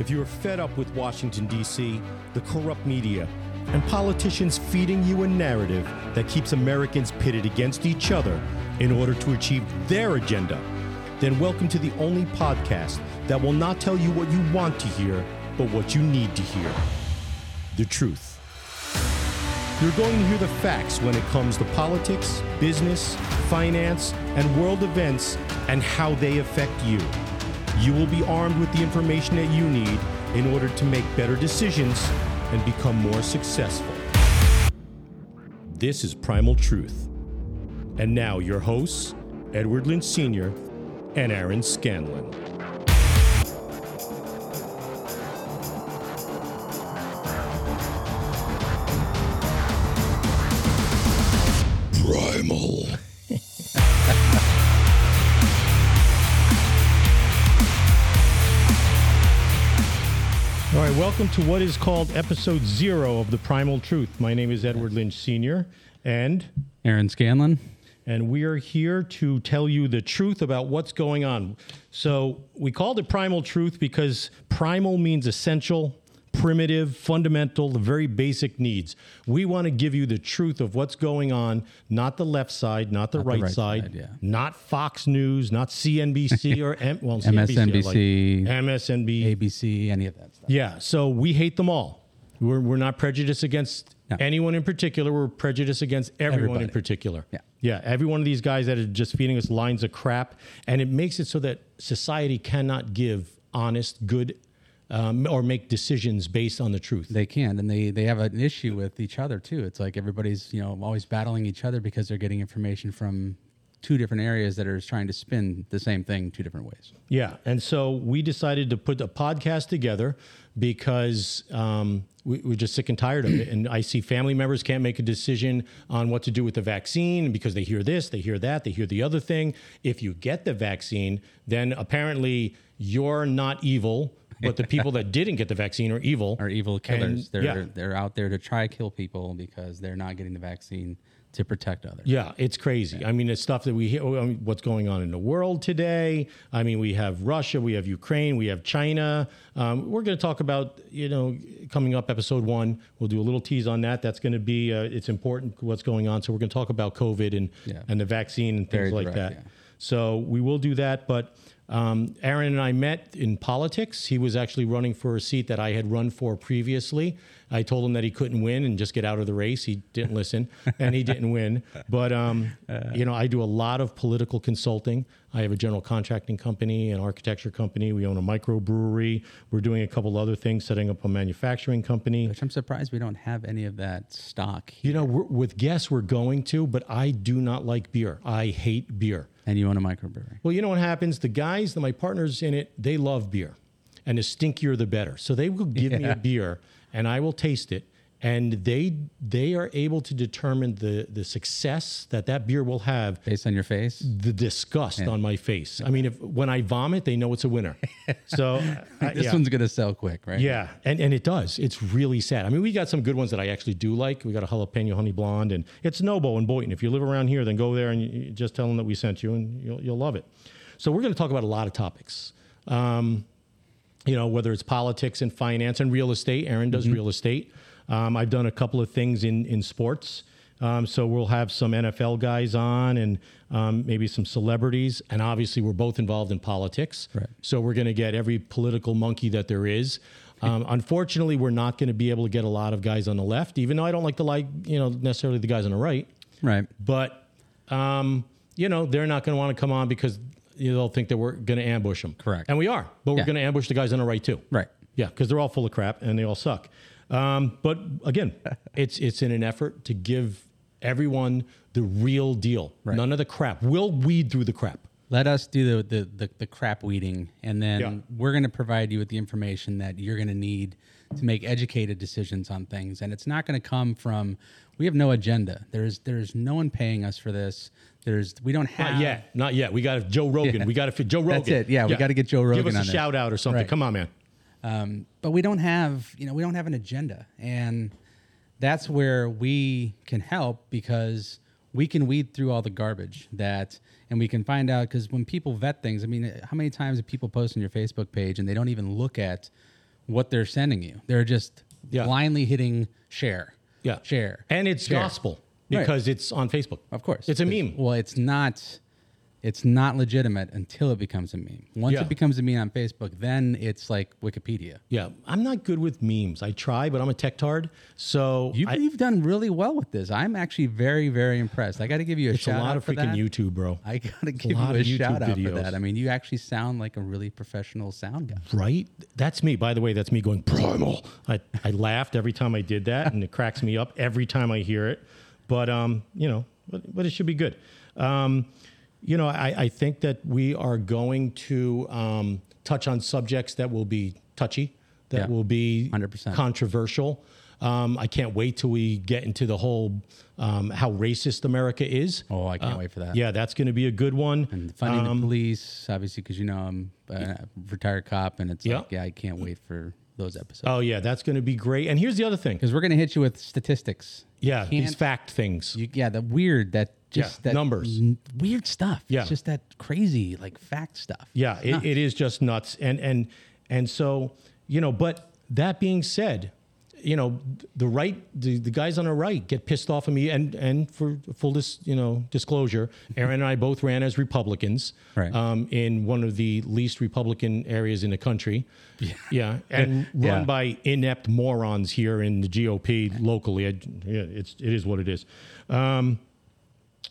If you are fed up with Washington, D.C., the corrupt media, and politicians feeding you a narrative that keeps Americans pitted against each other in order to achieve their agenda, then welcome to the only podcast that will not tell you what you want to hear, but what you need to hear the truth. You're going to hear the facts when it comes to politics, business, finance, and world events and how they affect you. You will be armed with the information that you need in order to make better decisions and become more successful. This is Primal Truth. And now, your hosts, Edward Lynch Sr. and Aaron Scanlon. Right, welcome to what is called episode zero of the Primal Truth. My name is Edward Lynch Sr., and Aaron Scanlon. and we are here to tell you the truth about what's going on. So we called it Primal Truth because primal means essential, primitive, fundamental, the very basic needs. We want to give you the truth of what's going on, not the left side, not the, right, right side, side, yeah. not Fox News, not CNBC or M- well, CNBC, I like. MSNBC. MSNBC, ABC, any of that. Yeah, so we hate them all. We're, we're not prejudiced against No. anyone in particular. We're prejudiced against everyone in particular. Yeah. Yeah. Every one of these guys that are just feeding us lines of crap. And it makes it so that society cannot give honest, good, um, or make decisions based on the truth. They can, and they they have an issue with each other too. It's like everybody's you know always battling each other because they're getting information from two different areas that are trying to spin the same thing two different ways. Yeah. And so we decided to put a podcast together because um, we, we're just sick and tired of it. And I see family members can't make a decision on what to do with the vaccine because they hear this, they hear that, they hear the other thing. If you get the vaccine, then apparently you're not evil, but the people that didn't get the vaccine are evil. Are evil killers? they're yeah. they're out there to try to kill people because they're not getting the vaccine to protect others. Yeah, it's crazy. I mean, it's stuff that we hear. I mean, what's going on in the world today? I mean, we have Russia, we have Ukraine, we have China. Um, we're going to talk about, you know, coming up episode one. We'll do a little tease on that. That's going to be. Uh, it's important what's going on. So we're going to talk about COVID and Yeah. and the vaccine and things Very like direct, that. yeah. So we will do that. But um, Aaron and I met in politics. He was actually running for a seat that I had run for previously. I told him that he couldn't win and just get out of the race. He didn't listen, and he didn't win. But um, you know, I do a lot of political consulting. I have a general contracting company, an architecture company. We own a microbrewery. We're doing a couple other things, setting up a manufacturing company. Which I'm surprised we don't have any of that stock. You know, we're, with guests, we're going to, but I do not like beer. I hate beer. And you own a microbrewery. Well, you know what happens? The guys, my partners in it, they love beer. And the stinkier the better. So they will give me a beer and I will taste it. And they they are able to determine the the success that that beer will have, Based on your face. the disgust on my face. I mean, if when I vomit, they know it's a winner. So I- This yeah. one's gonna sell quick, right? Yeah, and, and it does. It's really sad. I mean, we got some good ones that I actually do like. We got a jalapeno honey blonde, and it's Nobo in Boynton. If you live around here, then go there and just tell them that we sent you, and you'll, you'll love it. So we're going to talk about a lot of topics. Um, you know, whether it's politics and finance and real estate. Aaron does real estate. Um, I've done a couple of things in in sports. Um, so we'll have some NFL guys on and um, maybe some celebrities, and obviously we're both involved in politics. Right. So we're going to get every political monkey that there is. Um, unfortunately, we're not going to be able to get a lot of guys on the left, even though I don't like to like you know necessarily the guys on the right. Right. But um, you know they're not going to want to come on because you know, they'll think that we're going to ambush them. Correct. And we are, but we're Yeah. going to ambush the guys on the right too. Right. Yeah, because they're all full of crap and they all suck. Um, but again, it's it's in an effort to give everyone the real deal. Right. None of the crap. We'll weed through the crap. Let us do the the, the, the crap weeding, and then Yeah. we're going to provide you with the information that you're going to need to make educated decisions on things. And it's not going to come from. We have no agenda. There's there's no one paying us for this. There's we don't have Not yet. Not yet. We got Joe Rogan. Yeah. We got to Joe Rogan. That's it. Yeah, we gotta get Joe rogan Give us a shout out or something. Right. Come on, man. um, but we don't have you know we don't have an agenda and that's where we can help because we can weed through all the garbage that and we can find out because when people vet things i mean how many times do people post on your facebook page and they don't even look at what they're sending you. They're just Yeah. blindly hitting share. Yeah. Share. And it's share. gospel Right. because it's on Facebook. Of course. It's a It's- meme. Well, it's not it's not legitimate until it becomes a meme. Once Yeah. it becomes a meme on Facebook, then it's like Wikipedia. Yeah. I'm not good with memes. I try, but I'm a tech tard. So You, you've done really well with this. I'm actually very, very impressed. I got to give you a shout out. it's a lot of freaking that. YouTube, bro. I got to give you a YouTube shout out for that. I mean, you actually sound like a really professional sound guy. Right? That's me. By the way, that's me going primal. I, I laughed every time I did that, and it cracks me up every time I hear it. But um, you know, but, but it should be good. Um, you know, I, I think that we are going to um, touch on subjects that will be touchy, that Yeah. will be 100%. controversial. Um, I can't wait till we get into the whole um, how racist America is. Oh, I can't Uh, wait for that. Yeah, that's going to be a good one. And funding Um, the police, obviously, because you know I'm a retired cop, and it's Yeah. like, yeah, I can't wait for those episodes. Oh yeah, that's going to be great. And here's the other thing. Because we're gonna hit you with statistics. Yeah, these fact things. You, yeah, the weird that just Yeah, that numbers. n- weird stuff. Yeah. it's just that crazy like fact stuff. Yeah, it, it is just nuts. And and and so you know, but that being said, you know, the right the, the guys on the right get pissed off at me. And and for full dis, you know disclosure, Aaron and I both ran as Republicans, Right. Um, in one of the least Republican areas in the country. Yeah, and run Yeah. by inept morons here in the GOP locally. I, yeah, it's it is what it is. Um,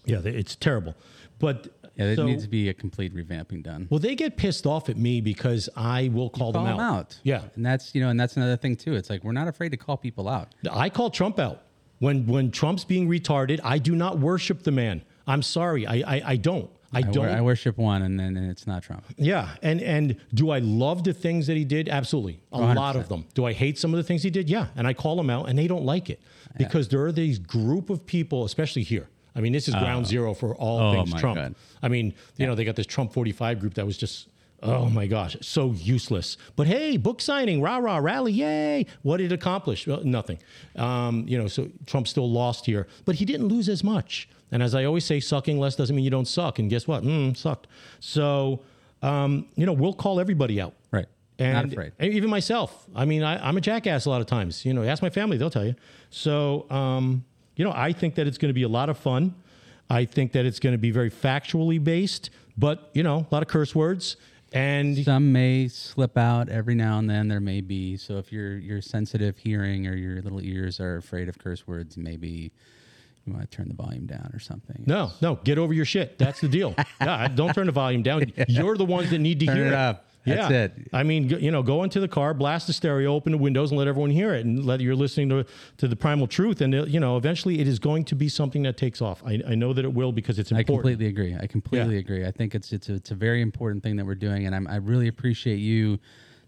yeah, it's terrible. But yeah, there so- needs to be a complete revamping done. well, they get pissed off at me because I will call, call them, them out. out. Yeah, and that's you know, and that's another thing too. It's like we're not afraid to call people out. I call Trump out when when Trump's being retarded. I do not worship the man. I'm sorry, I I, I don't. I I, don't. I worship one, and then it's not Trump. yeah, and and do I love the things that he did? Absolutely, a oh, lot of them. Do I hate some of the things he did? Yeah, and I call them out, and they don't like it because there are these group of people, especially here. I mean, this is ground zero for all Oh, things Trump. God. I mean, you know, they got this Trump 45 group that was just, oh my gosh, so useless. But hey, book signing, rah, rah, rally, yay. What did it accomplish? Well, nothing. Um, you know, so Trump still lost here, but he didn't lose as much. And as I always say, sucking less doesn't mean you don't suck. And guess what? Mm, sucked. So, um, you know, we'll call everybody out. Right. And not afraid. and even myself. I mean, I, I'm a jackass a lot of times. You know, ask my family; they'll tell you. So, um, you know, I think that it's going to be a lot of fun. I think that it's going to be very factually based, but you know, a lot of curse words. And Some may slip out every now and then. There may be. So if your your sensitive hearing or your little ears are afraid of curse words, maybe you want to turn the volume down or something. no, no, get over your shit. That's the deal. yeah, don't turn the volume down. You're the ones that need to Turn hear it up. That's yeah. it. I mean, you know, go into the car, blast the stereo, open the windows, and let everyone hear it, and let you're listening to to the primal truth. And uh, you know, eventually, it is going to be something that takes off. I, I know that it will because it's important. I completely agree. I completely Yeah. agree. I think it's it's a, it's a very important thing that we're doing, and I'm, I really appreciate you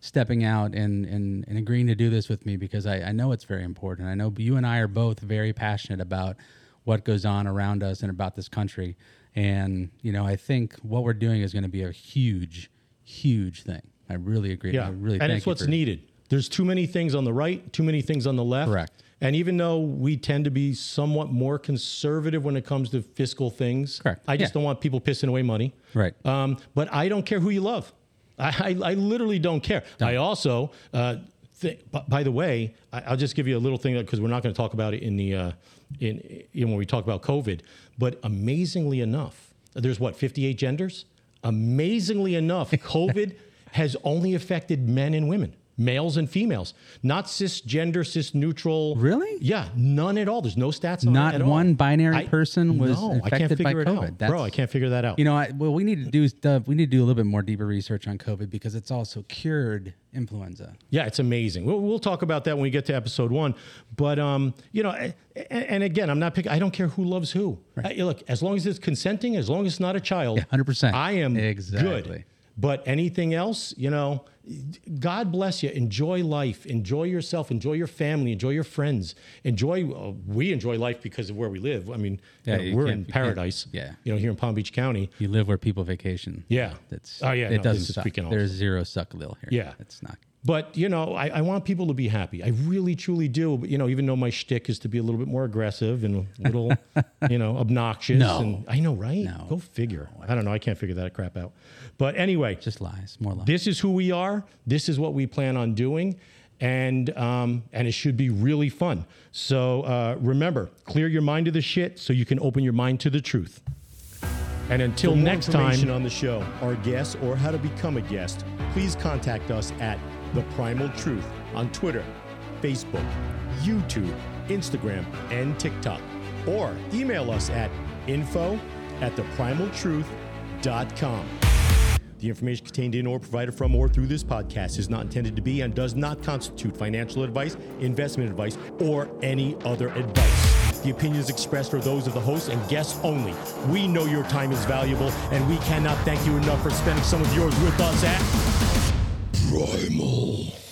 stepping out and, and, and agreeing to do this with me because I, I know it's very important. I know you and I are both very passionate about what goes on around us and about this country, and you know I think what we're doing is going to be a huge, huge thing. I really agree. Yeah, I really and it's what's needed. There's too many things on the right, too many things on the left. Correct. And even though we tend to be somewhat more conservative when it comes to fiscal things, Correct. I just Yeah. don't want people pissing away money. Right. Um, but I don't care who you love. I, I, I literally don't care. I also, uh, th- by the way, I, I'll just give you a little thing because we're not going to talk about it in the uh, in, in when we talk about COVID. But amazingly enough, there's what 58 genders. Amazingly enough, COVID has only affected men and women. Males and females, not cisgender, cis neutral. Really? Yeah, none at all. There's no stats on Not at all. one binary I- person was no, I can't infected by COVID. Bro, I can't figure that out. You know, I, well, we need to do stuff. We need to do a little bit more deeper research on COVID because it's also cured influenza. Yeah, it's amazing. We'll, we'll talk about that when we get to episode one. But um, you know, and, and again, I'm not picking. I don't care who loves who. Uh, look, as long as it's consenting, as long as it's not a child, 100%. I am Exactly. good. But anything else, you know, God bless you. Enjoy life. Enjoy yourself. Enjoy your family. Enjoy your friends. Enjoy. Uh, we enjoy life because of where we live. I mean, you know, you we're in you paradise. yeah. You know, here in Palm Beach County. You live where people vacation. Yeah. That's Oh, yeah, It no, doesn't suck. There's zero suck lil here. Yeah. It's not. But you know, I, I want people to be happy. I really, truly do. But you know, even though my shtick is to be a little bit more aggressive and a little, you know, obnoxious. No. And I know, right? No. Go figure. I don't know. I can't figure that crap out. But anyway, Just lies, more lies. this is who we are. This is what we plan on doing, and um, and it should be really fun. So uh, remember, clear your mind of the shit so you can open your mind to the truth. And until next information time, on the show, our guests, or how to become a guest, please contact us at The Primal Truth on Twitter, Facebook, YouTube, Instagram, and TikTok. Or email us at info at theprimaltruth.com. The information contained in or provided from or through this podcast is not intended to be and does not constitute financial advice, investment advice, or any other advice. The opinions expressed are those of the host and guests only. We know your time is valuable, and we cannot thank you enough for spending some of yours with us at Primal.